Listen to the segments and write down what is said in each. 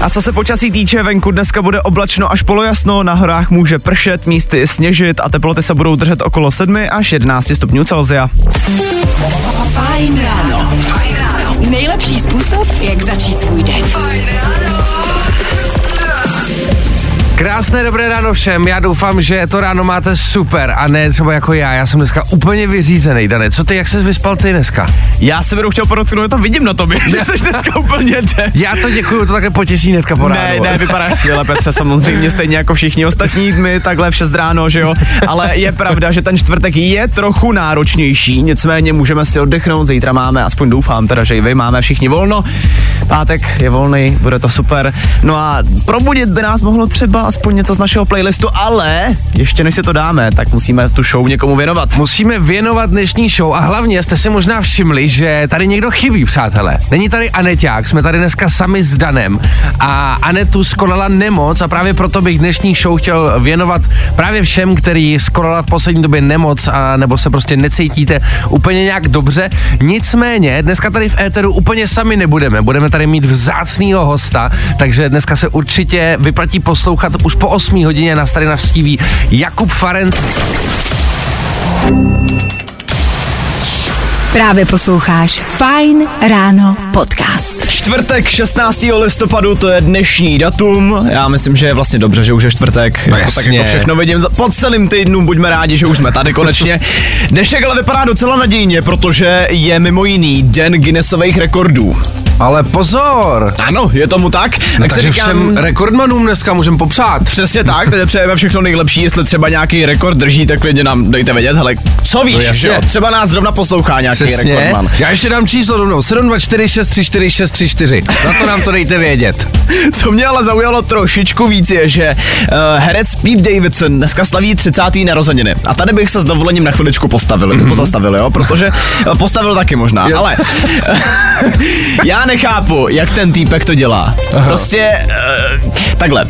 A co se počasí týče, venku dneska bude oblačno až polojasno, na horách může pršet, místy sněžit a teploty se budou držet okolo 7 až 11 stupňů Celsia. Fajn ráno. Nejlepší způsob, jak začít svůj den. Krásné dobré ráno všem, já doufám, že to ráno máte super a ne třeba jako já, já jsem dneska úplně vyřízený, Dane, co ty, jak se vyspal ty dneska? Já se budu chtěl podotknout, to vidím na tobě, že jsi dneska úplně dead. Já to děkuju, to také potěší hnedka po ránu. Ne, ne, vypadáš skvěle, Petře, samozřejmě stejně jako všichni ostatní, my takhle v 6 ráno, že jo, ale je pravda, že ten čtvrtek je trochu náročnější, nicméně můžeme si oddechnout, zítra máme, aspoň doufám teda, že i vy máme všichni volno, pátek je volný, bude to super, no a probudit by nás mohlo třeba aspoň něco z našeho playlistu, ale ještě než si to dáme, tak musíme tu show někomu věnovat. Musíme věnovat dnešní show a hlavně jste si možná všimli, že tady někdo chybí, přátelé. Není tady Aneťák, jsme tady dneska sami s Danem a Anetu skolala nemoc a právě proto bych dnešní show chtěl věnovat právě všem, který skolala v poslední době nemoc a nebo se prostě necítíte úplně nějak dobře. Nicméně dneska tady v éteru úplně sami nebudeme, budeme tady mít vzácnýho hosta, takže dneska se určitě vyplatí poslouchat už po 8 hodině nás tady navštíví Jakub Farenc. Právě posloucháš Fajn ráno podcast. Čtvrtek 16. listopadu, to je dnešní datum. Já myslím, že je vlastně dobře, že už je čtvrtek. No Jako tak jako všechno vidím po celým týdnu, buďme rádi, že už jsme tady konečně. Dnešek ale vypadá docela nadějně, protože je mimo jiný den Guinnessových rekordů. Ale pozor! Ano, je tomu tak. No, tak takže říkám, všem rekordmanům dneska můžeme popřát. Přesně tak, tedy přejeme všechno nejlepší, jestli třeba nějaký rekord drží, tak klidně nám dejte vědět, hele, co víš, No že? Třeba nás zrovna poslouchá nějaký Přesně. rekordman. Já ještě dám číslo rovnou. 724634634. Na to nám to dejte vědět. Co mě ale zaujalo trošičku víc je, že uh, herec Pete Davidson dneska slaví 30. narozeniny. A tady bych se s dovolením na chviličku postavil, mm-hmm. pozastavil, jo, protože eh, postavil taky možná, Jo. ale já nechápu, jak ten týpek to dělá. Aha. Prostě uh, takhle.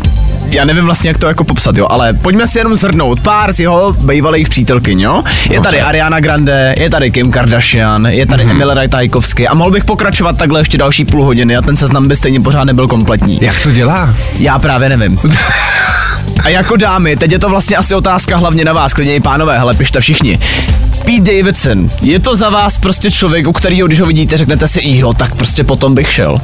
Já nevím vlastně, jak to jako popsat, jo, ale pojďme si jenom zhrnout pár z jeho bývalých přítelkyň, jo. Je tady Ariana Grande, je tady Kim Kardashian, je tady mm-hmm. Emil Ratajkovsky a mohl bych pokračovat takhle ještě další půl hodiny a ten seznam by stejně pořád nebyl kompletní. Jak to dělá? Já právě nevím. A jako dámy, teď je to vlastně asi otázka hlavně na vás, klidně i pánové, hele, pište všichni. Pete Davidson, je to za vás prostě člověk, u kterého, když ho vidíte, řeknete si, jo, tak prostě potom bych šel.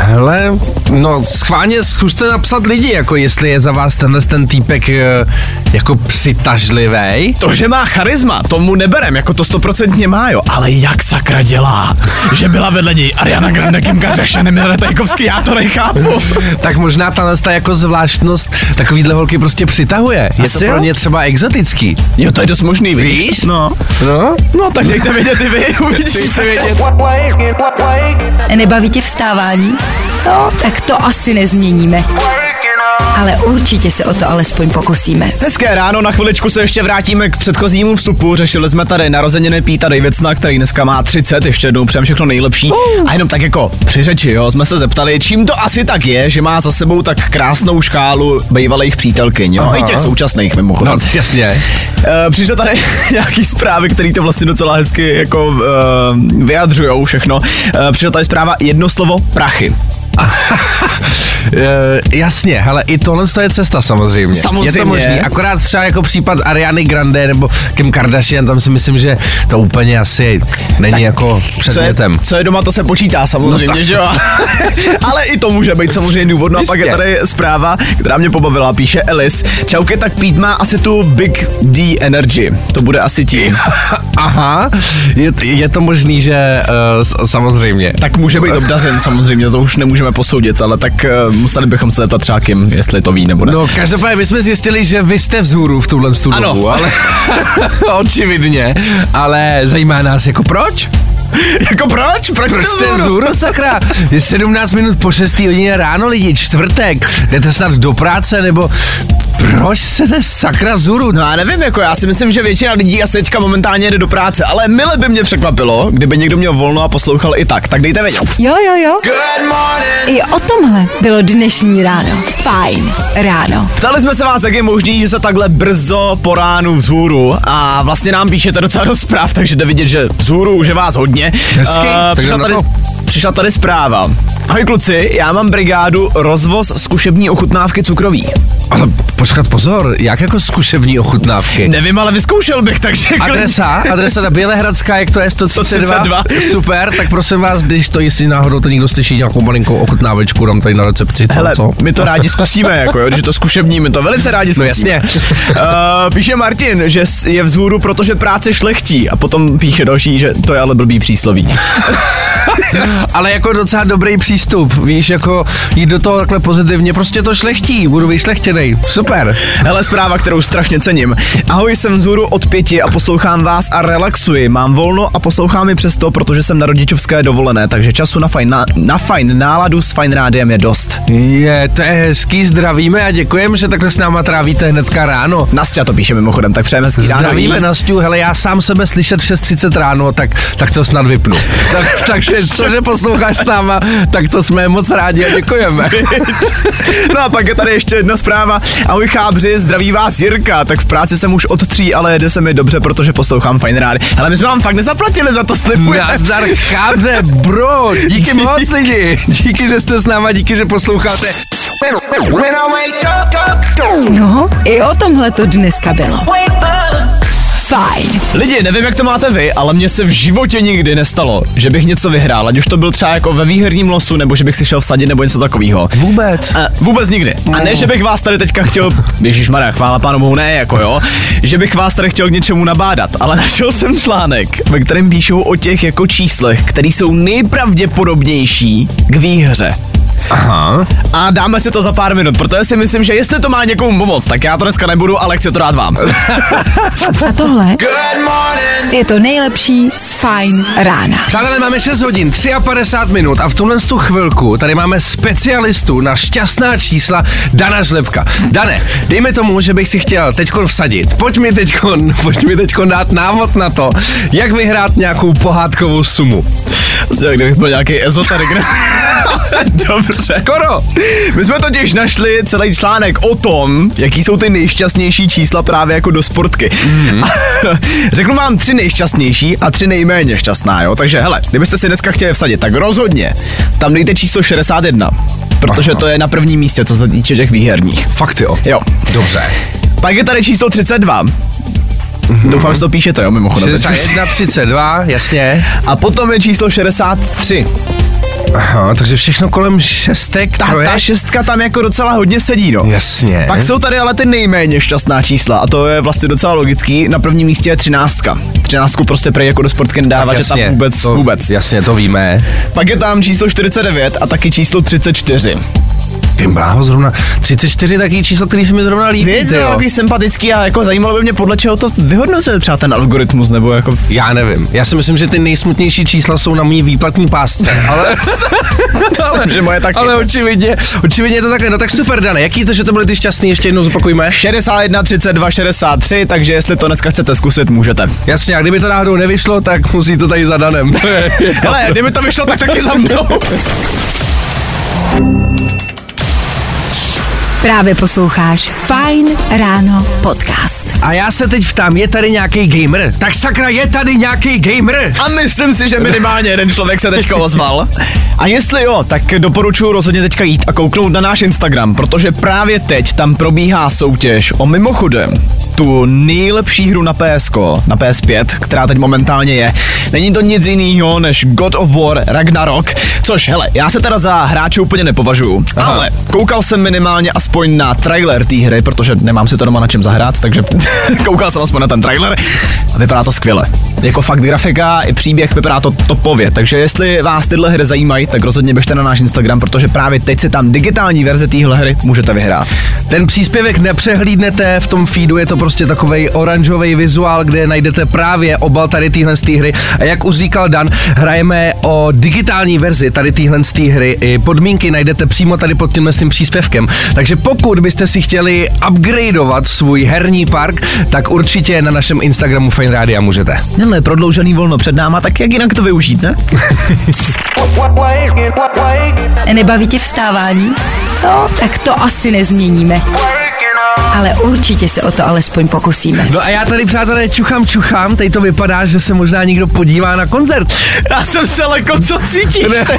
Hele, no schválně zkuste napsat lidi, jako jestli je za vás tenhle ten týpek eh, jako přitažlivý. To, že má charisma, tomu neberem, jako to stoprocentně má, jo, ale jak sakra dělá, že byla vedle něj Ariana Grande, Kim Kardashian, Emil Ratajkovský, já to nechápu. Tak možná tahle ta jako zvláštnost takovýhle holky prostě přitahuje. Je Asi to pro jo? ně třeba exotický. Jo, to je dost možný, víš? Víš? No. No, No, tak dejte vědět i vy, uvidíte. Nebaví tě vstávání? No, tak to asi nezměníme. Ale určitě se o to alespoň pokusíme. Hezké ráno, na chviličku se ještě vrátíme k předchozímu vstupu. Řešili jsme tady narozeniny Píta Davidsona, který dneska má 30, ještě jednou přejem všechno nejlepší. A jenom tak jako při řeči, jo, jsme se zeptali, čím to asi tak je, že má za sebou tak krásnou škálu bývalých přítelkyň, jo, Aha. i těch současných mimochodem. no jasně. Eh, Přišly tady nějaký zprávy, které to vlastně docela hezky jako uh, vyjadřujou všechno. Uh, přišla tady zpráva jedno slovo prachy. E, jasně, ale i tohle to je cesta samozřejmě. Samozřejmě. Je to možný, akorát třeba jako případ Ariany Grande nebo Kim Kardashian, tam si myslím, že to úplně asi není tak, jako Co je, předmětem. co je doma, to se počítá samozřejmě, No tak. že jo? Ale i to může být samozřejmě důvod. No a pak je tady zpráva, která mě pobavila, píše Elis. Čauke, tak Pete má asi tu Big D Energy. To bude asi tím. Aha, je, je to možný, že uh, samozřejmě. Tak může být obdařen samozřejmě, to už nemůžeme posoudit, ale tak uh, museli bychom se zeptat třeba Kim, jestli to ví nebo ne. No, každopádně my jsme zjistili, že vy jste vzhůru v tuhle tu Ano. dobu, ale očividně, ale zajímá nás jako proč? jako proč? Proč, Proč jste jste vzhůru? vzhůru, sakra? Je 17 minut po 6 hodině ráno, lidi, čtvrtek, jdete snad do práce, nebo proč jste sakra vzhůru? No já nevím, jako já si myslím, že většina lidí asi teďka momentálně jde do práce, ale mile by mě překvapilo, kdyby někdo měl volno a poslouchal i tak. Tak dejte vědět. Jo, jo, jo. I o tomhle bylo dnešní ráno. Fajn ráno. Ptali jsme se vás, jak je možný, že se takhle brzo po ránu vzhůru a vlastně nám píšete docela dost zpráv, takže jde vidět, že vzhůru už je vás hodně. Hezky, tak přišla, tady, přišla tady zpráva. Ahoj kluci, já mám brigádu rozvoz zkušební ochutnávky cukroví. Ale počkat, pozor, jak jako zkušební ochutnávky? Nevím, ale vyzkoušel bych, takže... Adresa, adresa na Bělehradská, jak to je 132? 132. Super, tak prosím vás, když to jestli náhodou to někdo slyší nějakou malinkou ochutnávečku, dám tady na recepci, co, Hele, co? my to rádi zkusíme, jako jo, když je to zkušební, my to velice rádi No zkusíme. jasně. Uh, píše Martin, že je vzhůru, protože práce šlechtí a potom píše další, že to je ale blbý přísloví. Ale jako docela dobrý přístup, víš, jako jít do toho takhle pozitivně, prostě to šlechtí, budu vyšlechtěnej, super. Hele, zpráva, kterou strašně cením. Ahoj, jsem vzhůru od pěti a poslouchám vás a relaxuji. Mám volno a poslouchám i přesto, protože jsem na rodičovské dovolené, takže času na fajn, na, na fajn náladu s fajn rádiem je dost. Je, to je hezký, zdravíme a děkujeme, že takhle s náma trávíte hnedka ráno. Nastia to píše mimochodem, tak přejeme hezký ráno. Zdravíme Nastiu, hele, já sám sebe slyšet v 6.30 ráno, tak, tak to snad vypnu. tak, takže to, že posloucháš s náma, tak to jsme moc rádi a děkujeme. No a pak je tady ještě jedna zpráva. Ahoj chábři, zdraví vás Jirka. Tak v práci jsem už od tří, ale jede se mi dobře, protože poslouchám fajn rády. Ale my jsme vám fakt nezaplatili za to, slibujeme. Nazdar, chábře, bro, díky moc lidi, díky, že jste s náma, díky, že posloucháte. No, i o tomhle to dneska bylo. Fajn. Lidi, nevím, jak to máte vy, ale mně se v životě nikdy nestalo, že bych něco vyhrál, ať už to byl třeba jako ve výherním losu, nebo že bych si šel vsadit, nebo něco takového. Vůbec. A vůbec nikdy. A ne, že bych vás tady teďka chtěl, Ježíš Maria, chvála pánu bohu, ne, jako jo, že bych vás tady chtěl k něčemu nabádat, ale našel jsem článek, ve kterém píšou o těch jako číslech, které jsou nejpravděpodobnější k výhře. Aha. A dáme si to za pár minut, protože si myslím, že jestli to má někomu pomoct, tak já to dneska nebudu, ale chci to dát vám. A tohle je to nejlepší z Fajn rána. Přátelé, máme 6 hodin, 53 minut a v tuhle tu chvilku tady máme specialistu na šťastná čísla Dana Žlepka. Dane, dejme tomu, že bych si chtěl teďkon vsadit. Pojď mi teďkon, pojď mi teďkon dát návod na to, jak vyhrát nějakou pohádkovou sumu. Jak kdybych byl nějaký ezoterik. Dobře. Skoro. My jsme totiž našli celý článek o tom, jaký jsou ty nejšťastnější čísla právě jako do sportky. Mm. Řeknu vám tři nejšťastnější a tři nejméně šťastná, jo? Takže hele, kdybyste si dneska chtěli vsadit, tak rozhodně tam dejte číslo 61, protože to je na prvním místě, co se týče těch výherních. Fakt jo. Jo. Dobře. Pak je tady číslo 32. Doufám, že to píšete, jo, mimochodem. 61, 32, jasně. A potom je číslo 63. Aha, takže všechno kolem šestek, Ta, trojek? ta šestka tam jako docela hodně sedí, no. Jasně. Pak jsou tady ale ty nejméně šťastná čísla a to je vlastně docela logický. Na prvním místě je třináctka. Třináctku prostě prej jako do sportky nedává, že tam vůbec, to, vůbec. Jasně, to víme. Pak je tam číslo 49 a taky číslo 34. Ty bráho, zrovna 34 taky číslo, který se mi zrovna líbí. Víte, jo. takový sympatický a jako zajímalo by mě, podle čeho to vyhodnocuje třeba ten algoritmus, nebo jako... Já nevím. Já si myslím, že ty nejsmutnější čísla jsou na mý výplatní pásce. Ale, Myslím, že moje taky. ale očividně, očividně je to takhle. No tak super, Dane. Jaký to, že to byly ty šťastný, ještě jednou zopakujme? 61, 32, 63, takže jestli to dneska chcete zkusit, můžete. Jasně, a kdyby to náhodou nevyšlo, tak musí to tady za Danem. Hele, kdyby to vyšlo, tak taky za mnou. Právě posloucháš Fajn ráno podcast. a já se teď ptám, je tady nějaký gamer? Tak sakra, je tady nějaký gamer? A myslím si, že minimálně jeden člověk se teďka ozval. A jestli jo, tak doporučuji rozhodně teďka jít a kouknout na náš Instagram, protože právě teď tam probíhá soutěž o mimochodem tu nejlepší hru na PSK, na PS5, která teď momentálně je. Není to nic jiného než God of War Ragnarok, což hele, já se teda za hráče úplně nepovažuju, Aha. ale koukal jsem minimálně aspoň na trailer té hry, protože nemám si to doma na čem zahrát, takže koukal jsem aspoň na ten trailer a vypadá to skvěle. Jako fakt grafika i příběh vypadá to topově, takže jestli vás tyhle hry zajímají, tak rozhodně běžte na náš Instagram, protože právě teď si tam digitální verze téhle hry můžete vyhrát. Ten příspěvek nepřehlídnete, v tom feedu je to prostě takový oranžový vizuál, kde najdete právě obal tady téhle z té hry. A jak už říkal Dan, hrajeme o digitální verzi tady téhle z té hry. I podmínky najdete přímo tady pod tímhle s tím příspěvkem. Takže pokud byste si chtěli upgradeovat svůj herní park, tak určitě na našem Instagramu Fine Rádia můžete. Tenhle prodloužený volno před náma, tak jak jinak to využít, ne? Nebaví tě vstávání? No, tak to asi nezměníme. Ale určitě se o to alespoň pokusíme. No a já tady, přátelé, čuchám, čuchám, teď to vypadá, že se možná někdo podívá na koncert. Já jsem se leko, co cítíš? Ne.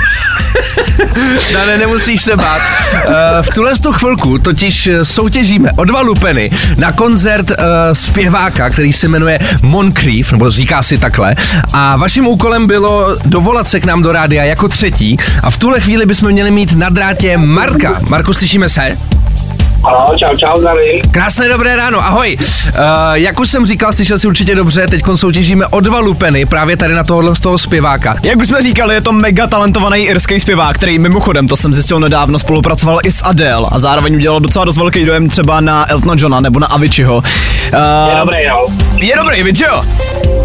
no, ne, nemusíš se bát. Uh, v tuhle tu chvilku totiž eh, soutěžíme o dva lupeny na koncert uh, zpěváka, který se jmenuje Moncrief, nebo říká si takhle. A vaším úkolem bylo dovolat se k nám do rádia jako třetí a v tuhle chvíli bychom měli mít na drátě Marka. Marku, slyšíme se? Ano, čau, čau, zdravím. Krásné dobré ráno, ahoj. Uh, jak už jsem říkal, slyšel si určitě dobře, teď soutěžíme o dva lupeny právě tady na tohohle z toho zpěváka. Jak už jsme říkali, je to mega talentovaný irský zpěvák, který mimochodem, to jsem zjistil nedávno, spolupracoval i s Adele a zároveň udělal docela dost velký dojem třeba na Eltona Johna nebo na Aviciiho. Uh, Je dobrý, no. Je dobrý, víš jo?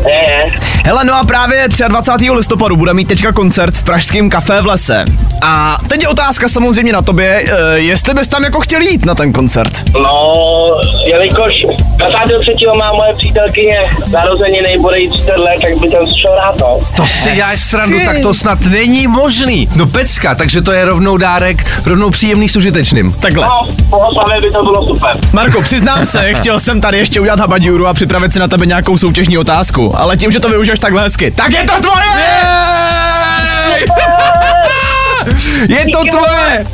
Je, je. Hele, no a právě 23. listopadu bude mít teďka koncert v pražském kafé v lese. A teď je otázka samozřejmě na tobě, uh, jestli bys tam jako chtěl jít na ten koncert. No, jelikož 23. má moje přítelkyně narozeniny, bude jí 30 let, tak by tam šel rád, no. To si děláš srandu, tak to snad není možný. No pecka, takže to je rovnou dárek, rovnou příjemný s užitečným. Takhle. No, po by to bylo super. Marko, přiznám se, chtěl jsem tady ještě udělat habadíru a připravit si na tebe nějakou soutěžní otázku, ale tím, že to využiješ takhle hezky, tak je to tvoje! Je to tvoje!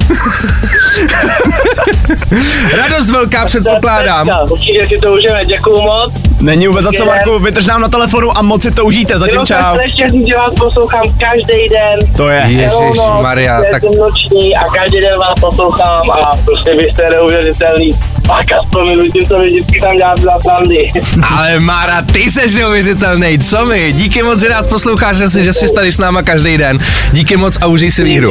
Radost velká předpokládám. Určitě si to užijeme, děkuju moc. Není vůbec za co, Marku, vydrž nám na telefonu a moc si to užijte, zatím čau. jsem ještě říct, že vás poslouchám každý den. To je. Ježiš Ano, Maria, já tak noční a každý den vás poslouchám a prostě vy jste neuvěřitelný. Pak a s prominutím, co mi vždycky tam děláte za srandy. ale Mára, ty seš neuvěřitelný, co my? Díky moc, že nás posloucháš, že jsi, že jsi tady s náma každý den. Díky moc a užij si výhru.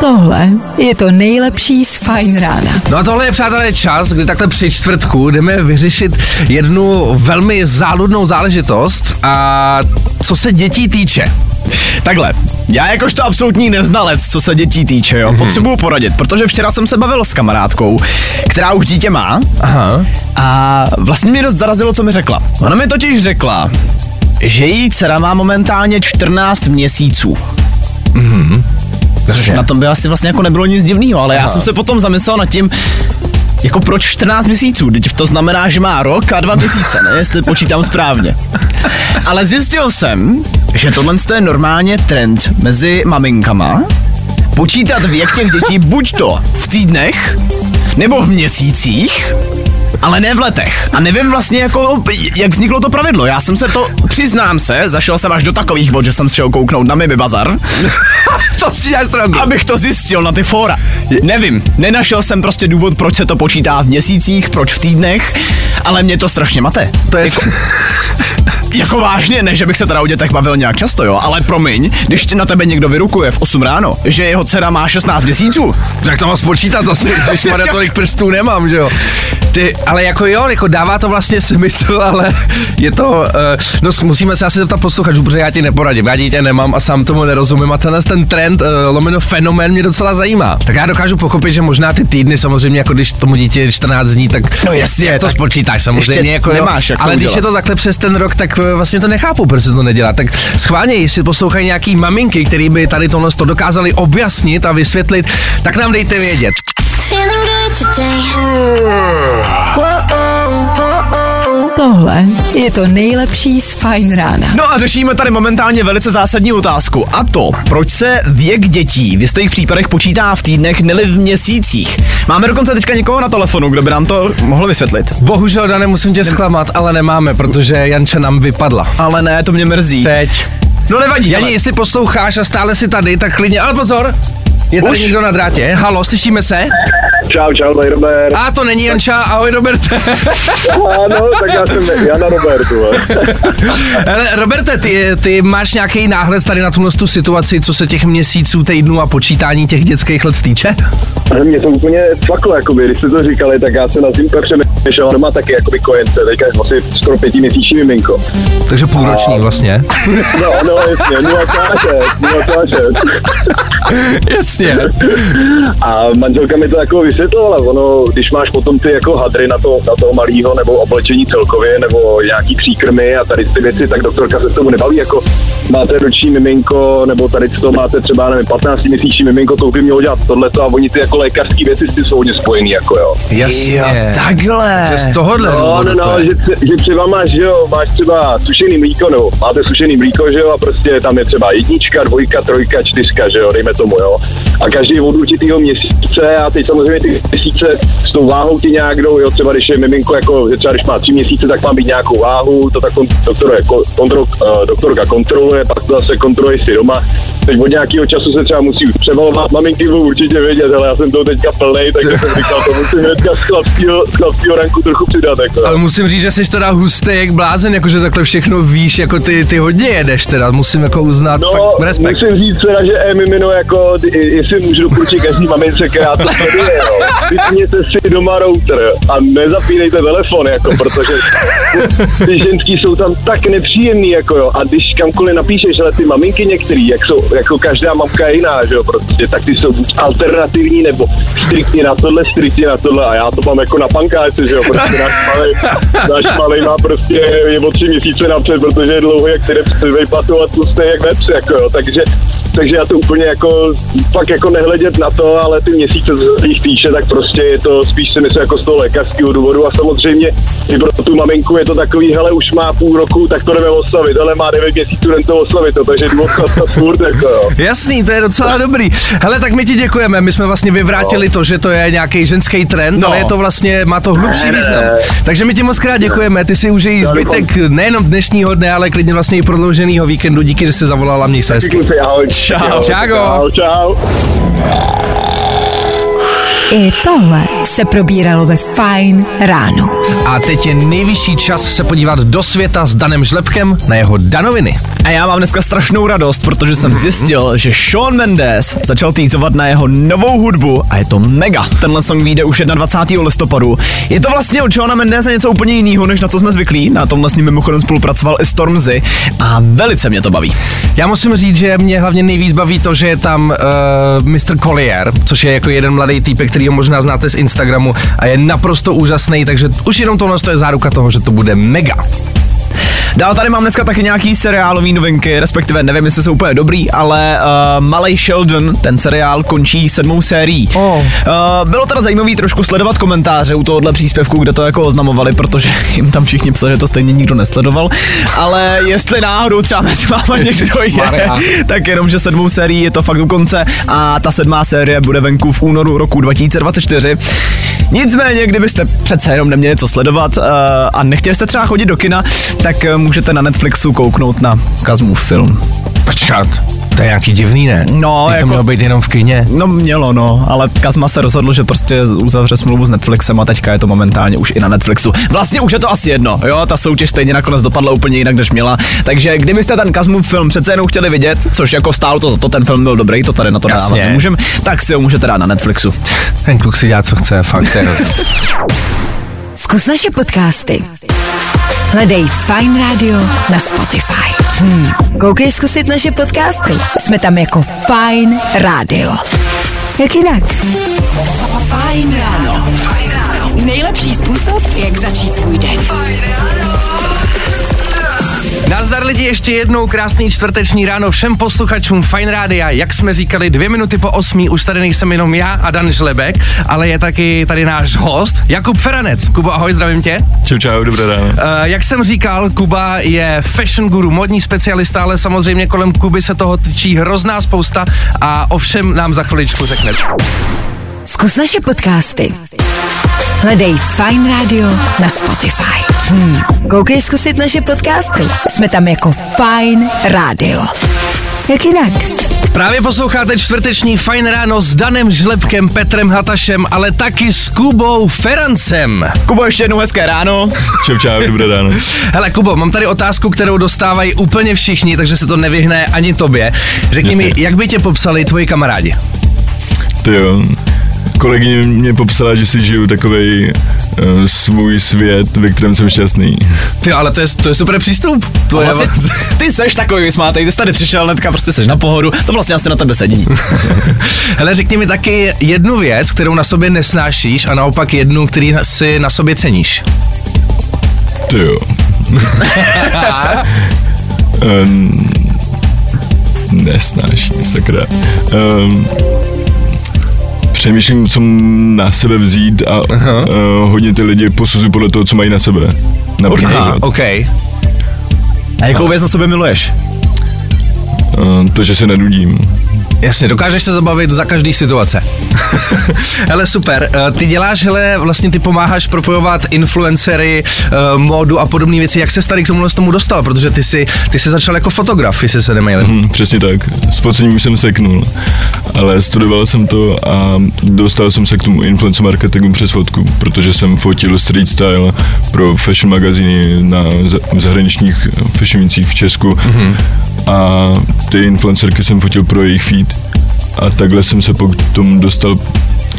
Tohle je to nejlepší z Fajn rána. No a tohle je, přátelé, čas, kdy takhle při čtvrtku jdeme vyřešit jednu velmi záludnou záležitost a co se dětí týče. Takhle, já jakožto absolutní neznalec, co se dětí týče, jo, potřebuju poradit, protože včera jsem se bavil s kamarádkou, která už dítě má Aha. a vlastně mě dost zarazilo, co mi řekla. Ona mi totiž řekla, že její dcera má momentálně 14 měsíců. Což na tom by asi vlastně jako nebylo nic divného, ale já jsem se potom zamyslel nad tím, jako proč 14 měsíců? Teď to znamená, že má rok a dva měsíce, ne? Jestli počítám správně. Ale zjistil jsem, že tohle je normálně trend mezi maminkama. Počítat věk těch dětí buď to v týdnech, nebo v měsících, ale ne v letech. A nevím vlastně jako, jak vzniklo to pravidlo. Já jsem se to, přiznám se, zašel jsem až do takových vod, že jsem šel kouknout na Mimi Bazar, to si děláš srandu. abych to zjistil na ty fóra. Nevím, nenašel jsem prostě důvod, proč se to počítá v měsících, proč v týdnech, ale mě to strašně mate. To je... Jako, jako vážně, ne, že bych se teda o dětech bavil nějak často, jo, ale promiň, když na tebe někdo vyrukuje v 8 ráno, že jeho dcera má 16 měsíců, Jak to mám spočítat asi, když má tolik prstů nemám, že jo. Ty, ale jako jo, jako dává to vlastně smysl, ale je to, uh, no musíme se asi zeptat posluchačů, protože já ti neporadím, já dítě nemám a sám tomu nerozumím a tenhle ten trend, uh, lomeno fenomén mě docela zajímá. Tak já dokážu pochopit, že možná ty týdny samozřejmě, jako když tomu dítě je 14 dní, tak No jasně, to tak spočítáš samozřejmě, ještě jako nemáš jak to ale když udělat. je to takhle přes ten rok, tak eh, vlastně to nechápu, proč se to nedělá. Tak schválně, jestli poslouchají nějaký maminky, který by tady tohle to dokázali objasnit a vysvětlit, tak nám dejte vědět. Tohle je to nejlepší z Fajn rána. No a řešíme tady momentálně velice zásadní otázku. A to, proč se věk dětí v jistých případech počítá v týdnech, neli v měsících. Máme dokonce teďka někoho na telefonu, kdo by nám to mohl vysvětlit. Bohužel, Dane, musím tě zklamat, ale nemáme, protože Janča nám vypadla. Ale ne, to mě mrzí. Teď. No nevadí. Jani, ale- jestli posloucháš a stále si tady, tak klidně, ale pozor, je tady Už? někdo na drátě. Halo, slyšíme se? Čau, čau, tady Robert. A to není Janča, ahoj Roberte. Ano, tak já jsem Jana Robertu. Hele, Roberte, ty, ty máš nějaký náhled tady na tuhle tu situaci, co se těch měsíců, týdnů a počítání těch dětských let týče? Ale mě to úplně cvaklo, jakoby, když jste to říkali, tak já jsem na tím přemýšlel, doma taky jakoby kojence, teďka asi skoro pětiměsíční miminko. Takže půlroční vlastně. No, no, jasně, 0,6, 0,6. Jasně. A manželka mi to jako vysvětlovala, ono, když máš potom ty jako hadry na, to, na toho malého nebo oblečení celkově, nebo nějaký příkrmy a tady ty věci, tak doktorka se s tomu nebaví, jako máte roční miminko, nebo tady to máte třeba, nevím, 15 měsíční miminko, to by mělo dělat tohleto a oni ty jako lékařské věci s tím jsou hodně spojený, jako jo. Jasně. takhle. Že z tohohle No, no, to no, že, že třeba máš, že jo, máš třeba sušený mlíko, nebo máte sušený mlíko, že jo, a prostě tam je třeba jednička, dvojka, trojka, čtyřka, že jo, dejme tomu, jo. A každý od určitého měsíce a teď samozřejmě ty měsíce s tou váhou ti nějak jdou, jo, třeba když je miminko, jako, že třeba když má tři měsíce, tak má být nějakou váhu, to tak doktor, kontrol, uh, doktorka kontroluje, pak to zase kontroluje si doma. Teď od nějakého času se třeba musí převalovat, maminky budou určitě vědět, ale já jsem toho teďka plnej, takže jsem říkal, to musím hnedka z chlapského, z chlapského ranku trochu přidat, jako. Ale musím říct, že jsi teda hustý jak blázen, jakože takhle všechno víš, jako ty, ty hodně jedeš teda, musím jako uznat, No, fakt respekt. musím říct teda, že e mimino jako, ty- jestli můžu doporučit každý mamince, která to sleduje, jo. Vypněte si doma router a nezapínejte telefon, jako, protože ty ženský jsou tam tak nepříjemný, jako jo. A když kamkoliv napíšeš, ale ty maminky některý, jak jsou, jako každá mamka je jiná, že jo, prostě, tak ty jsou buď alternativní, nebo striktně na tohle, striktně na tohle. A já to mám jako na pankáci, že jo, prostě náš malý, náš malý má prostě je o tři měsíce napřed, protože je dlouho, jak ty vejplatu a tlustý jak vepř, jako jo, takže takže já to úplně jako, fakt jako nehledět na to, ale ty měsíce, co se týče, tak prostě je to spíš si myslím jako z toho lékařského důvodu a samozřejmě i pro tu maminku je to takový, hele, už má půl roku, tak to jdeme oslavit, ale má 9 měsíců, jdem to oslavit, to, takže důvod chlapca furt, jako jo. Jasný, to je docela dobrý. Hele, tak my ti děkujeme, my jsme vlastně vyvrátili to, že to je nějaký ženský trend, No. ale je to vlastně, má to hlubší význam. Takže my ti moc krát děkujeme, ty si užij zbytek nejenom dnešního dne, ale klidně vlastně i prodlouženého víkendu, díky, že jsi zavolala, měj se hezky. Ahoj. Čau. Čágo. Čau, čau. I tohle se probíralo ve Fine ráno. A teď je nejvyšší čas se podívat do světa s Danem Žlepkem na jeho danoviny. A já mám dneska strašnou radost, protože jsem zjistil, že Sean Mendes začal týzovat na jeho novou hudbu a je to mega. Tenhle song vyjde už 21. listopadu. Je to vlastně od Seana Mendesa něco úplně jiného, než na co jsme zvyklí. Na tom vlastně mimochodem spolupracoval i Stormzy a velice mě to baví. Já musím říct, že mě hlavně nejvíc baví to, že je tam uh, Mr. Collier, což je jako jeden mladý týpek, který ho možná znáte z Instagramu a je naprosto úžasný, takže už jenom tohle je záruka toho, že to bude mega. Dál tady mám dneska taky nějaký seriálový novinky, respektive nevím, jestli jsou úplně dobrý, ale uh, Malej Sheldon, ten seriál končí sedmou sérií. Oh. Uh, bylo teda zajímavý trošku sledovat komentáře u tohohle příspěvku, kde to jako oznamovali, protože jim tam všichni psali, že to stejně nikdo nesledoval. Ale jestli náhodou třeba mezi váma někdo je, tak jenom, že sedmou sérií je to fakt u konce a ta sedmá série bude venku v únoru roku 2024. Nicméně, kdybyste přece jenom neměli co sledovat uh, a nechtěli jste třeba chodit do kina, tak uh, můžete na Netflixu kouknout na Kazmův film. Počkat, to je nějaký divný, ne? No, Jak jako- to mělo být jenom v kině. No mělo, no, ale Kazma se rozhodl, že prostě uzavře smlouvu s Netflixem a teďka je to momentálně už i na Netflixu. Vlastně už je to asi jedno, jo, ta soutěž stejně nakonec dopadla úplně jinak, než měla. Takže kdybyste ten Kazmův film přece jenom chtěli vidět, což jako stálo to, to ten film byl dobrý, to tady na to dávat nemůžem, tak si ho můžete dát na Netflixu. Ten kluk si dělá, co chce, fakt. To je. Zkus naše podcasty. Hledej Fine Radio na Spotify. Hmm. Koukej zkusit naše podcasty. Jsme tam jako Fine Radio. Jak jinak? Fine ráno. Nejlepší způsob, jak začít svůj den. Nazdar lidi, ještě jednou krásný čtvrteční ráno všem posluchačům Fine Rádia. Jak jsme říkali, dvě minuty po osmí, už tady nejsem jenom já a Dan Žlebek, ale je taky tady náš host, Jakub Feranec. Kubo, ahoj, zdravím tě. Čau, čau, dobré ráno. Uh, jak jsem říkal, Kuba je fashion guru, modní specialista, ale samozřejmě kolem Kuby se toho tyčí hrozná spousta a ovšem nám za chviličku řekne. Zkus naše podcasty. Hledej Fine Radio na Spotify. Hmm. Koukej zkusit naše podcasty. Jsme tam jako Fine Radio. Jak jinak? Právě posloucháte čtvrteční Fajn ráno s Danem Žlepkem, Petrem Hatašem, ale taky s Kubou Ferancem. Kubo, ještě jednou hezké ráno. Čau, čau, dobré ráno. Hele Kubo, mám tady otázku, kterou dostávají úplně všichni, takže se to nevyhne ani tobě. Řekni mi, Jasně. jak by tě popsali tvoji kamarádi? Ty jo. Kolegyně mě popsala, že si žiju takový uh, svůj svět, ve kterém jsem šťastný. Ty, ale to je, to je super přístup. To je Vlastně, ty seš takový vysmátej, ty jsi tady přišel hnedka, prostě seš na pohodu, to vlastně asi na tebe sedí. Hele, řekni mi taky jednu věc, kterou na sobě nesnášíš a naopak jednu, který si na sobě ceníš. Ty jo. um, nesnáším, sakra. Um, přemýšlím, co na sebe vzít a uh, hodně ty lidi posuzují podle toho, co mají na sebe. Například. Aha, OK. A jakou věc na sobě miluješ? Uh, to, že se nenudím. Jasně, dokážeš se zabavit za každý situace. hele, super. Eh, Ty děláš, hele, vlastně ty pomáháš propojovat influencery, eh, módu a podobné věci. Jak se tady k tomu tomu dostal? Protože ty jsi, ty jsi začal jako fotograf, jestli se nemýlím. Hm, přesně tak. S focením jsem seknul, ale studoval jsem to a dostal jsem se k tomu influencer marketingu přes fotku, protože jsem fotil street style pro fashion magazíny na zahraničních fashionicích v Česku mm-hmm. A ty influencerky jsem fotil pro jejich feed a takhle jsem se potom dostal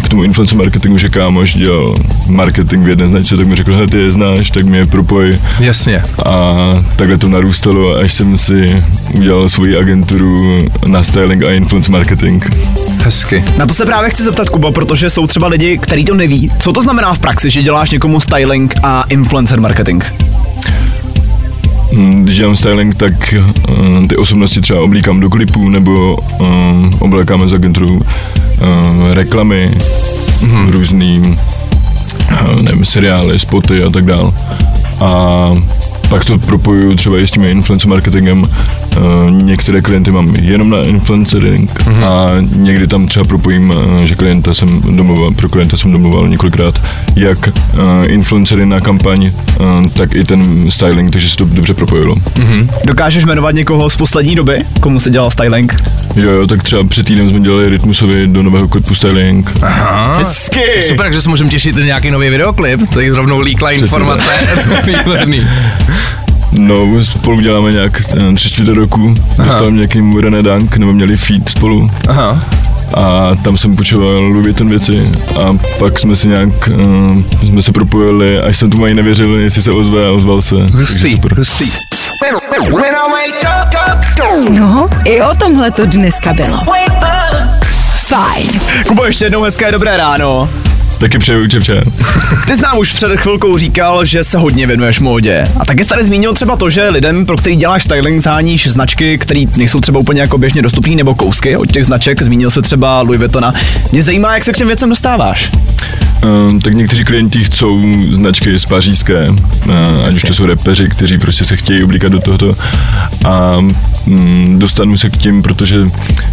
k tomu influencer marketingu, že kámoš dělal marketing v jedné značce, tak mi řekl, hele, ty je znáš, tak mě je propoj Jasně. a takhle to narůstalo, až jsem si udělal svoji agenturu na styling a influence marketing. Hezky. Na to se právě chci zeptat, Kubo, protože jsou třeba lidi, kteří to neví. Co to znamená v praxi, že děláš někomu styling a influencer marketing? Mm, Když dělám styling, tak uh, ty osobnosti třeba oblíkám do klipů nebo uh, oblékáme z agenturu uh, reklamy, mm-hmm. různý uh, nevím, seriály, spoty a tak dál. A pak to propojuju třeba i s tím influencer marketingem. Uh, některé klienty mám jenom na influencering mm-hmm. a někdy tam třeba propojím, uh, že klienta jsem domluval, pro klienta jsem domluval několikrát, jak uh, influencery na kampaň, tak i ten styling, takže se to dobře propojilo. Dokážeš jmenovat někoho z poslední doby, komu se dělal styling? Jo, jo, tak třeba před týdnem jsme dělali Rytmusovi do nového klipu styling. Aha. Hezky! Super, takže se můžeme těšit na nějaký nový videoklip. To je rovnou líkla informace. No, spolu děláme nějak eh, tři čtvrtě roku. Dostal mě nějaký René Dank, nebo měli feed spolu. Aha. A tam jsem počoval Louis věci a pak jsme si nějak, uh, jsme se propojili, až jsem tomu ani nevěřil, jestli se ozve a ozval se. Hustý, super. hustý. No, i o tomhle to dneska bylo. Fajn. Kubo, ještě jednou hezké dobré ráno. Taky přeju čevče. Ty jsi nám už před chvilkou říkal, že se hodně věnuješ módě. A taky jsi tady zmínil třeba to, že lidem, pro který děláš styling, záníš značky, které nejsou třeba úplně jako běžně dostupné, nebo kousky od těch značek. Zmínil se třeba Louis Vuittona. Mě zajímá, jak se k těm věcem dostáváš. Uh, tak někteří klienti chcou značky z pařížské, uh, ať už to jsou repeři, kteří prostě se chtějí oblíkat do tohoto a mm, dostanu se k tím, protože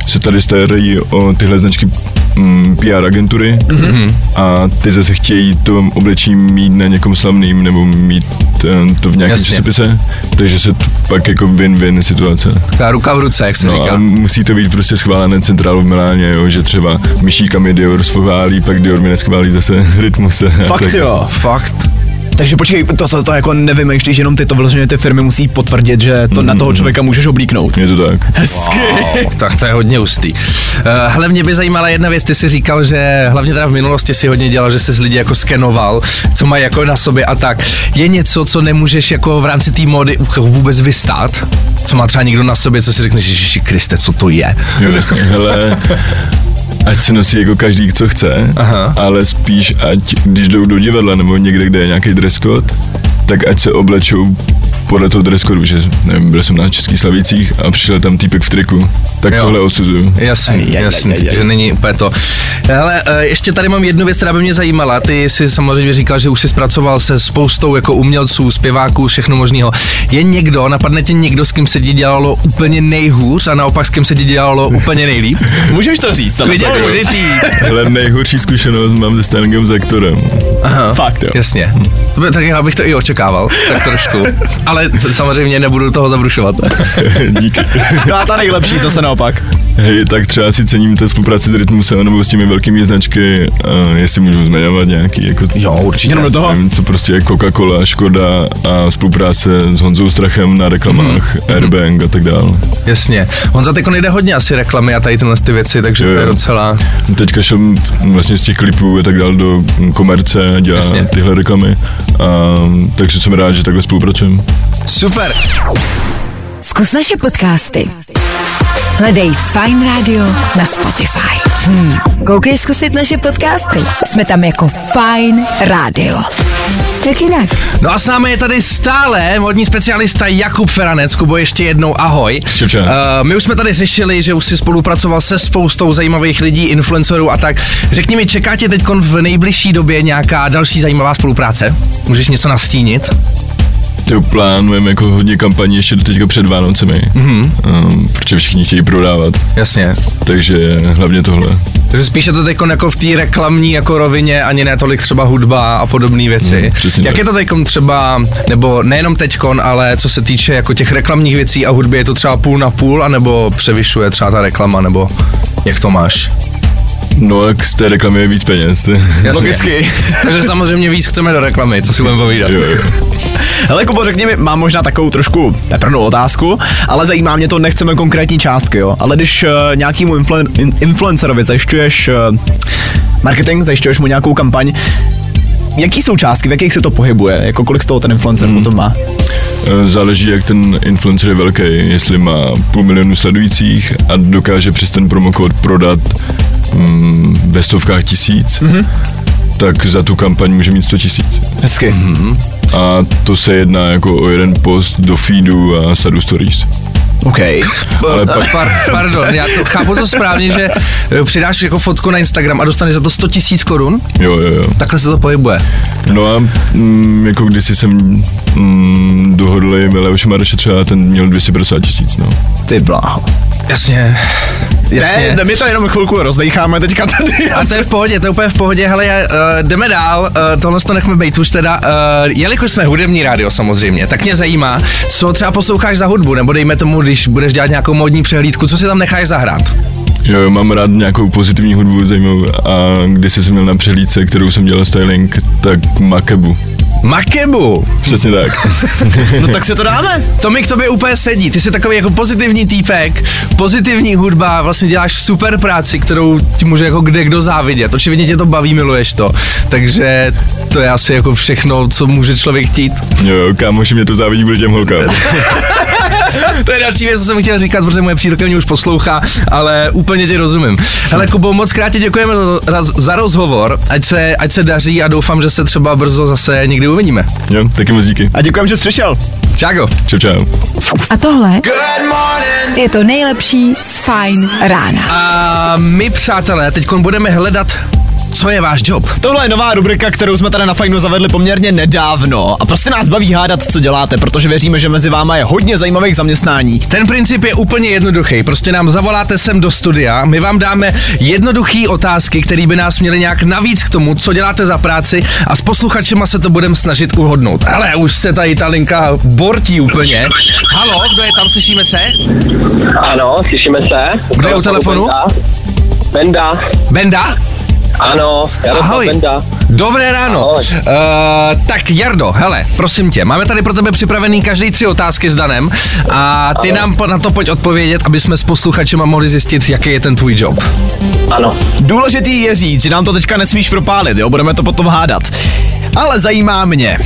se tady starají o tyhle značky mm, PR agentury mm-hmm. a ty zase chtějí to oblečí mít na někom slavným nebo mít uh, to v nějakém Jasně. časopise, takže se t- pak jako win-win situace. Taková ruka v ruce, jak se No říká. a musí to být prostě schválené centrálu v Miláně, jo, že třeba myšíka mi Dior schválí, pak Dior mi neschválí zase rytmuse. a Fakt jo. Fakt. Takže počkej, to, to, to jako nevymýšlíš, jenom ty to vyloženě ty firmy musí potvrdit, že to na toho člověka můžeš oblíknout. Je to tak. Hezky. Wow, tak to je hodně hustý. Uh, hele, mě by zajímala jedna věc, ty jsi říkal, že hlavně teda v minulosti si hodně dělal, že jsi z lidí jako skenoval, co mají jako na sobě a tak. Je něco, co nemůžeš jako v rámci té módy vůbec vystát? Co má třeba někdo na sobě, co si řekneš, Ježiši Kriste, co to je? Jo, hele, ať se nosí jako každý, co chce, Aha. ale spíš ať, když jdou do divadla nebo někde, kde je nějaký dress code, tak ať se oblečou podle toho dress code, že nevím, byl jsem na českých slavících a přišel tam týpek v triku, tak Jo. tohle odsuzuju. Jasný, Aj, aj, aj, jasný, aj, aj. že není úplně to. Ale eh, ještě tady mám jednu věc, která by mě zajímala. Ty jsi samozřejmě říkal, že už jsi zpracoval se spoustou jako umělců, zpěváků, všechno možného. Je někdo, napadne tě někdo, s kým se ti dělalo úplně nejhůř a naopak s kým se ti dělalo úplně nejlíp? Můžeš to říct, ale Klidně to můžeš říct. Hele, nejhorší zkušenost mám se stylingem s aktorem. Aha. Fakt jo. Jasně. To by, tak já bych to i očekával, tak trošku. Ale samozřejmě nebudu toho zabrušovat. Díky. Byla ta nejlepší, zase naopak. Hej, tak třeba si cením té spolupráci s Rytmusem nebo s těmi velkými značky, uh, jestli můžu zmiňovat nějaký, jako Jo, určitě. Jenom do toho. nevím, co prostě je Coca-Cola, Škoda a spolupráce s Honzou Strachem na reklamách, Mhm. Airbang a tak dále. Jasně. Honza teď nejde hodně asi reklamy a tady tyhle ty věci, takže to Jo, je jo. Docela... Teďka šel vlastně z těch klipů a tak dále do komerce a dělá. Jasně. tyhle reklamy. A, takže jsem rád, že takhle spolupracujeme. Super. Zkus naše podcasty. Hledej Fine Radio na Spotify. Hmm. Koukej zkusit naše podcasty. Jsme tam jako Fine Radio. Jak jinak? No a s námi je tady stále modní specialista Jakub Feranec. Kubo, ještě jednou ahoj. Uh, my už jsme tady řešili, že už si spolupracoval se spoustou zajímavých lidí, influencerů a tak. Řekni mi, čeká tě teď v nejbližší době nějaká další zajímavá spolupráce? Můžeš něco nastínit? To plánujeme jako hodně kampaní ještě do teďka před Vánocemi, mm-hmm. um, protože všichni chtějí prodávat, Jasně. takže hlavně tohle. Takže spíše to teď jako v té reklamní jako rovině, ani ne tolik třeba hudba a podobné věci. Mm, Jak tak. je to teď třeba, nebo nejenom teďkon, ale co se týče jako těch reklamních věcí a hudby, je to třeba půl na půl, anebo převyšuje třeba ta reklama, nebo jak to máš? No jak z té reklamy je víc peněz. Jasně. Logicky. Takže samozřejmě víc chceme do reklamy, co si budeme povídat. jo, jo. Hele, Kubo, řekni mi, mám možná takovou trošku neprnou otázku, ale zajímá mě to, nechceme konkrétní částky, jo. Ale když uh, nějakýmu influen- in- influencerovi zajišťuješ uh, marketing, zajišťuješ mu nějakou kampaň, jaký jsou částky, v jakých se to pohybuje, jako kolik z toho ten influencer hmm. potom má? Eh, Záleží, jak ten influencer je velký, jestli má půl milionu sledujících a dokáže přes ten promokód prodat mm, ve stovkách tisíc, mm-hmm. tak za tu kampaň může mít 100 tisíc. Hezky. Mm-hmm. A to se jedná jako o jeden post do feedu a sadu stories. OK. Ale Pa, pak, par, pardon, já to chápu to správně, že eh, přidáš jako fotku na Instagram a dostaneš za to 100 tisíc korun? jo, jo, jo. Takhle se to pohybuje. No a mm, jako kdysi jsem mm, dohodl Leoše Mareše třeba, ten měl 250 tisíc, no. Ty bláho. Jasně. Ne, my to jenom chvilku rozdejcháme teďka tady. A to je v pohodě, to je úplně v pohodě, hele, uh, jdeme dál, uh, tohle to nechme být už teda, uh, jelikož jsme hudební rádio samozřejmě, tak mě zajímá, co třeba posloucháš za hudbu, nebo dejme tomu, když budeš dělat nějakou modní přehlídku, co si tam necháš zahrát? Jo, jo, mám rád nějakou pozitivní hudbu zajímavou a když jsem měl na přehlídce, kterou jsem dělal styling, tak Makebu. Makebu! Přesně tak. No tak se to dáme. To mi k tobě úplně sedí. Ty jsi takový jako pozitivní týpek, pozitivní hudba, vlastně děláš super práci, kterou ti může jako kde kdo závidět. Očividně tě to baví, miluješ to. Takže to je asi jako všechno, co může člověk chtít. Jo, kámoši mě to závidí bude těm holkám. To je další věc, co jsem chtěl říkat, protože moje přítelkyně mě už poslouchá, ale úplně tě rozumím. Hele, Kubo, moc krát ti děkujeme za- rozhovor, ať se, ať se daří a doufám, že se třeba brzo zase někdy uvidíme. Jo, taky moc díky. A děkujem, že jsi přišel. Čáko. Čau, čau. A tohle je to nejlepší z Fine rána. A my, přátelé, teď budeme hledat, co je váš job. Tohle je nová rubrika, kterou jsme tady na Fajnu zavedli poměrně nedávno. A prostě nás baví hádat, co děláte, protože věříme, že mezi váma je hodně zajímavých zaměstnání. Ten princip je úplně jednoduchý. Prostě nám zavoláte sem do studia, my vám dáme jednoduché otázky, které by nás měly nějak navíc k tomu, co děláte za práci a s posluchačema se to budeme snažit uhodnout. Ale už se tady ta linka bortí úplně. Halo, kdo je tam, slyšíme se? Ano, slyšíme se. Kdo je u telefonu? Benda. Benda? Ano, Jaroslav Ahoj. Benda. Dobré ráno. Ahoj. Uh, tak Jardo, hele, prosím tě, máme tady pro tebe připravený každý tři otázky s Danem a ty nám po- na to pojď odpovědět, aby jsme s posluchačema mohli zjistit, jaký je ten tvůj job. Ano. Důležitý je říct, že nám to teďka nesmíš propálit, jo, budeme to potom hádat. Ale zajímá mě,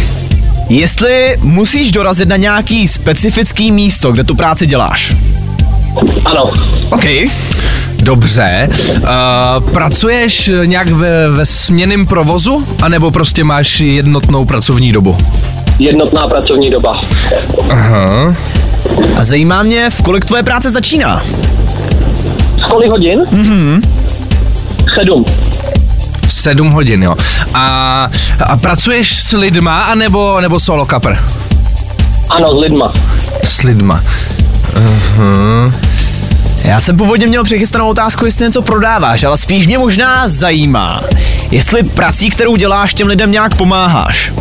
jestli musíš dorazit na nějaký specifický místo, kde tu práci děláš. Ano. OK. Dobře. Uh, pracuješ nějak ve, ve směným provozu, anebo prostě máš jednotnou pracovní dobu? Jednotná pracovní doba. Aha. A zajímá mě, v kolik tvoje práce začíná. Z kolik hodin? Mhm. Sedm. Sedm hodin, jo. A, a pracuješ s lidma, anebo, nebo solo kapr? Ano, s lidma. S lidma. Aha. Já jsem původně měl přichystanou otázku, jestli něco prodáváš, ale spíš mě možná zajímá, jestli prací, kterou děláš, těm lidem nějak pomáháš.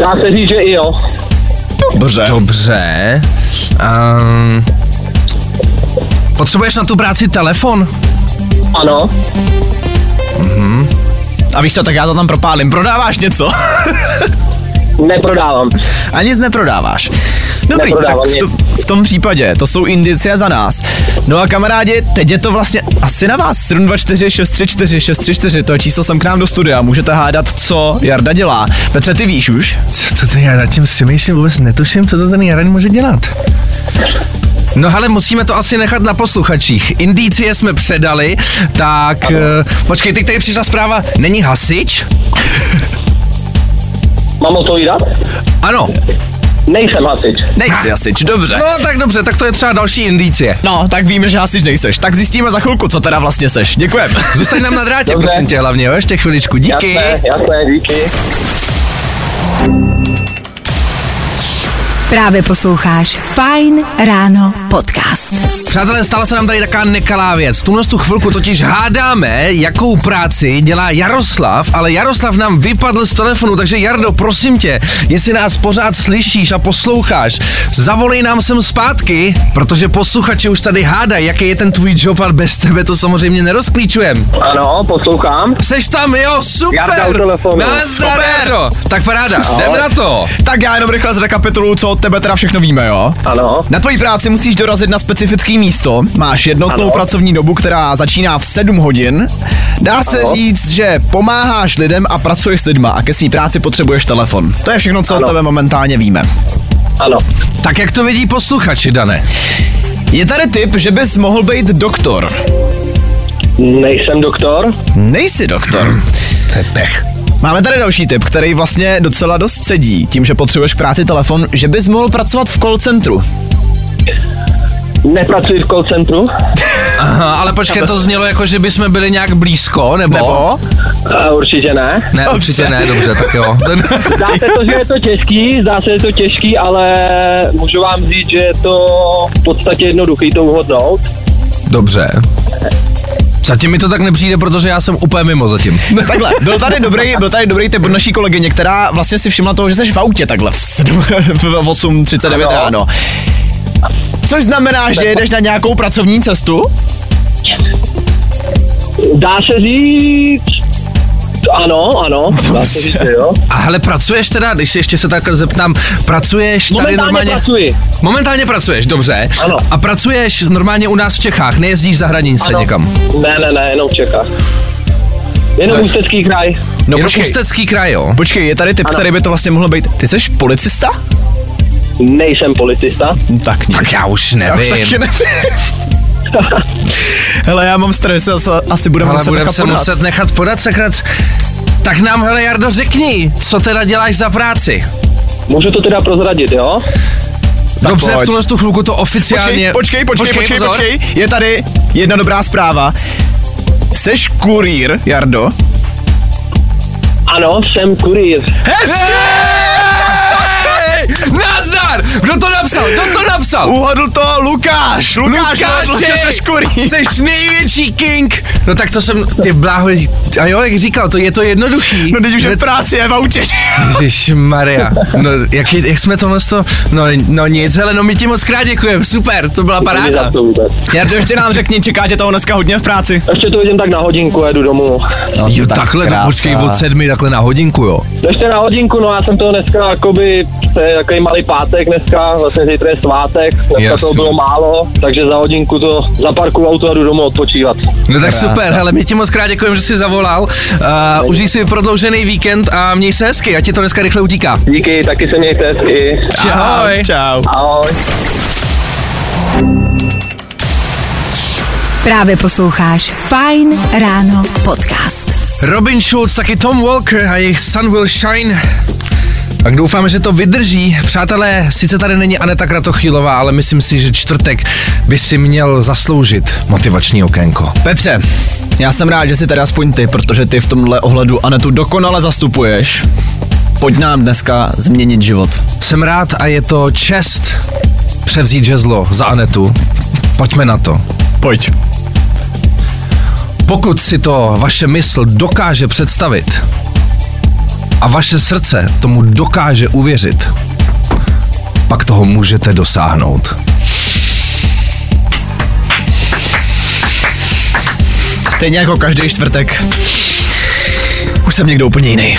Dá se říct, že i jo. Dobře. Dobře. Um, Potřebuješ na tu práci telefon? Ano, A víš co, tak já to tam propálím. Prodáváš něco? neprodávám. A nic neprodáváš. Dobrý, tak v, to, v tom případě, to jsou indicie za nás. No a kamarádi, teď je to vlastně asi na vás. 724 634 634, to je číslo sem k nám do studia. Můžete hádat, co Jarda dělá. Petře, ty víš už? Co to ten, já nad tím přemýšlím, vůbec netuším, co to ten Jaren může dělat. No ale musíme to asi nechat na posluchačích. Indicie jsme předali, tak uh, počkej, teď tady přišla zpráva, není hasič? Mám odpovídat? Ano, Nejsem hasič. Nejsi hasič, dobře. no tak dobře, tak to je třeba další indicie. No, tak víme, že hasič nejseš. Tak zjistíme za chvilku, co teda vlastně seš. Děkujeme. Zůstaň nám na drátě, Dobře. prosím tě, hlavně, jo, ještě chviličku, díky. Jasné, jasné, díky. Právě posloucháš Fine Ráno podcast. Přátelé, stala se nám tady taková nekalá věc. V tuhle tu chvilku totiž hádáme, jakou práci dělá Jaroslav, ale Jaroslav nám vypadl z telefonu, takže Jardo, prosím tě, jestli nás pořád slyšíš a posloucháš, zavolej nám sem zpátky, protože posluchači už tady hádají, jaký je ten tvůj job a bez tebe to samozřejmě nerozklíčujem. Ano, poslouchám. Seš tam, jo, super! Jarda u telefonu. Nazdar, Super. Jardo. Tak paráda, jdeme na to. Tak já jenom rychle zrekapituluju, co od tebe teda všechno víme, jo? Ano, Na tvojí práci musíš dorazit na specifické místo, máš jednotnou Ano. pracovní dobu, která začíná v 7 hodin. Dá se Ano. říct, že pomáháš lidem a pracuješ s lidma a ke své práci potřebuješ telefon. To je všechno, co Ano. od tebe momentálně víme. ano. Tak jak to vidí posluchači, Dane? Je tady tip, že bys mohl být doktor. Nejsem doktor. Nejsi doktor. To je pech. Máme tady další tip, který vlastně docela dost sedí, tím, že potřebuješ k práci telefon, že bys mohl pracovat v call centru. Nepracuji v call centru. Aha, ale počkej, to znělo jako, že bychom byli nějak blízko, nebo? Nebo? A určitě ne. Ne, Dobře. určitě ne, dobře, tak jo. Ten... Zdá se to, že je to těžký, zdá se, že je to těžký, ale můžu vám říct, že je to v podstatě jednoduchý to uhodnout. Dobře. Zatím mi to tak nepřijde, protože já jsem úplně mimo zatím. Takhle, byl tady dobrý, byl tady dobrý tip od naší kolegyně, která vlastně si všimla toho, že jsi v autě takhle v, 7, v 8.39 Ano. ráno. Což znamená, že jedeš na nějakou pracovní cestu? Dá se říct, ano, ano, dá se říct, jo. A hele, pracuješ teda, když se ještě se tak zeptám, pracuješ tady Momentálně normálně... pracuji. Momentálně pracuješ, dobře. Ano. A pracuješ normálně u nás v Čechách, nejezdíš za hranice Ano. někam. Ne, ne, ne, jenom v Čechách. Jenom Ne. Ústecký kraj. No Jenom počkej, Ústecký kraj, jo. počkej, je tady tip, Ano. který by to vlastně mohlo být. Ty jsi policista? Nejsem policista. Hm, Tak nic. Tak já už Já už nevím. taky nevím. Hele, já mám stres, asi, asi budeme Ale muset budeme nechat se podat. muset nechat podat sakrat. Tak nám, hele Jardo, řekni, co teda děláš za práci? Můžu to teda prozradit, jo? Dobře, pojď. v tuhle tu chvilku to oficiálně... Počkej, počkej, počkej, počkej, pozor. počkej. Je tady jedna dobrá zpráva. Seš kurýr, Jardo? Ano, jsem kurýr. Hezky! Hej, nazdar! Kdo to napsal? Kdo to napsal? Uhodl to Lukáš! Lukáš, seš kurýr. Jsi největší king! No tak to jsem, ty bláho, a jo, jak říkal, to je to jednoduchý. No teď už je v práci, je v autě. Ježíš Maria, no jak, je- jak jsme tohle to, no, no nic, hele, no my ti moc krát děkujeme, super, to byla paráda. to. Jardo, ještě nám řekni, čeká tě toho dneska hodně v práci. Ještě to vidím tak na hodinku, jedu domů. No, Jo, tak takhle, to krása. počkej od sedmi, takhle na hodinku, jo. Ještě na hodinku, no já jsem to dneska, jakoby, to je takový malý pátek dneska, vlastně zítra je svátek, dneska Jasně. toho bylo málo, takže za hodinku to zaparkuju auto a jdu domů odpočívat. No tak Krása. super, hele, my ti moc krát děkujeme, že jsi zavolal. Uh, užij si prodloužený víkend a měj se hezky, ať ti to dneska rychle utíká. Díky, taky se mějte hezky. Ahoj. Čau. Ahoj. Právě posloucháš Fine Ráno podcast. Robin Schulz, taky Tom Walker a jejich Sun Will Shine. Tak doufáme, že to vydrží. Přátelé, sice tady není Aneta Kratochýlová, ale myslím si, že čtvrtek by si měl zasloužit motivační okénko. Petře, já jsem rád, že jsi tady aspoň ty, protože ty v tomhle ohledu Anetu dokonale zastupuješ. Pojď nám dneska změnit život. Jsem rád a je to čest převzít žezlo za Anetu. Pojďme na to. Pojď. Pokud si to vaše mysl dokáže představit a vaše srdce tomu dokáže uvěřit, pak toho můžete dosáhnout. Stejně jako každý čtvrtek. Už jsem někdo úplně jiný.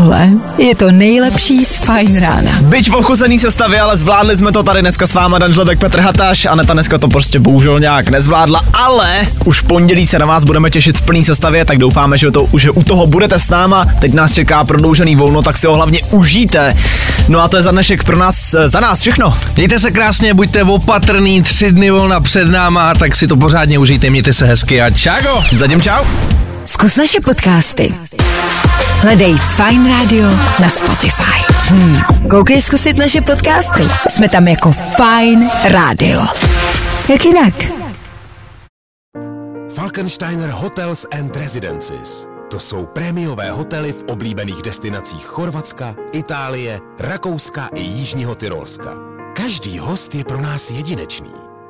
Tohle je to nejlepší z Fajn rána. Byť v ochuzený sestavě, ale zvládli jsme to tady dneska s váma Dan Žlebek, Petr Hataš. Aneta dneska to prostě bohužel nějak nezvládla, ale už v pondělí se na vás budeme těšit v plný sestavě, tak doufáme, že, to, že u toho budete s náma. Teď nás čeká prodloužený volno, tak si ho hlavně užijte. No a to je za dnešek pro nás, za nás všechno. Mějte se krásně, buďte opatrný, tři dny volna před náma, tak si to pořádně užijte, mějte se hezky a čago. Zatím čau. Zkus naše podcasty. Hledej Fine Radio na Spotify. Hmm. Koukej zkusit naše podcasty. Jsme tam jako Fine Radio. Jak jinak? Falkensteiner Hotels and Residences. To jsou prémiové hotely v oblíbených destinacích Chorvatska, Itálie, Rakouska i Jižního Tyrolska. Každý host je pro nás jedinečný.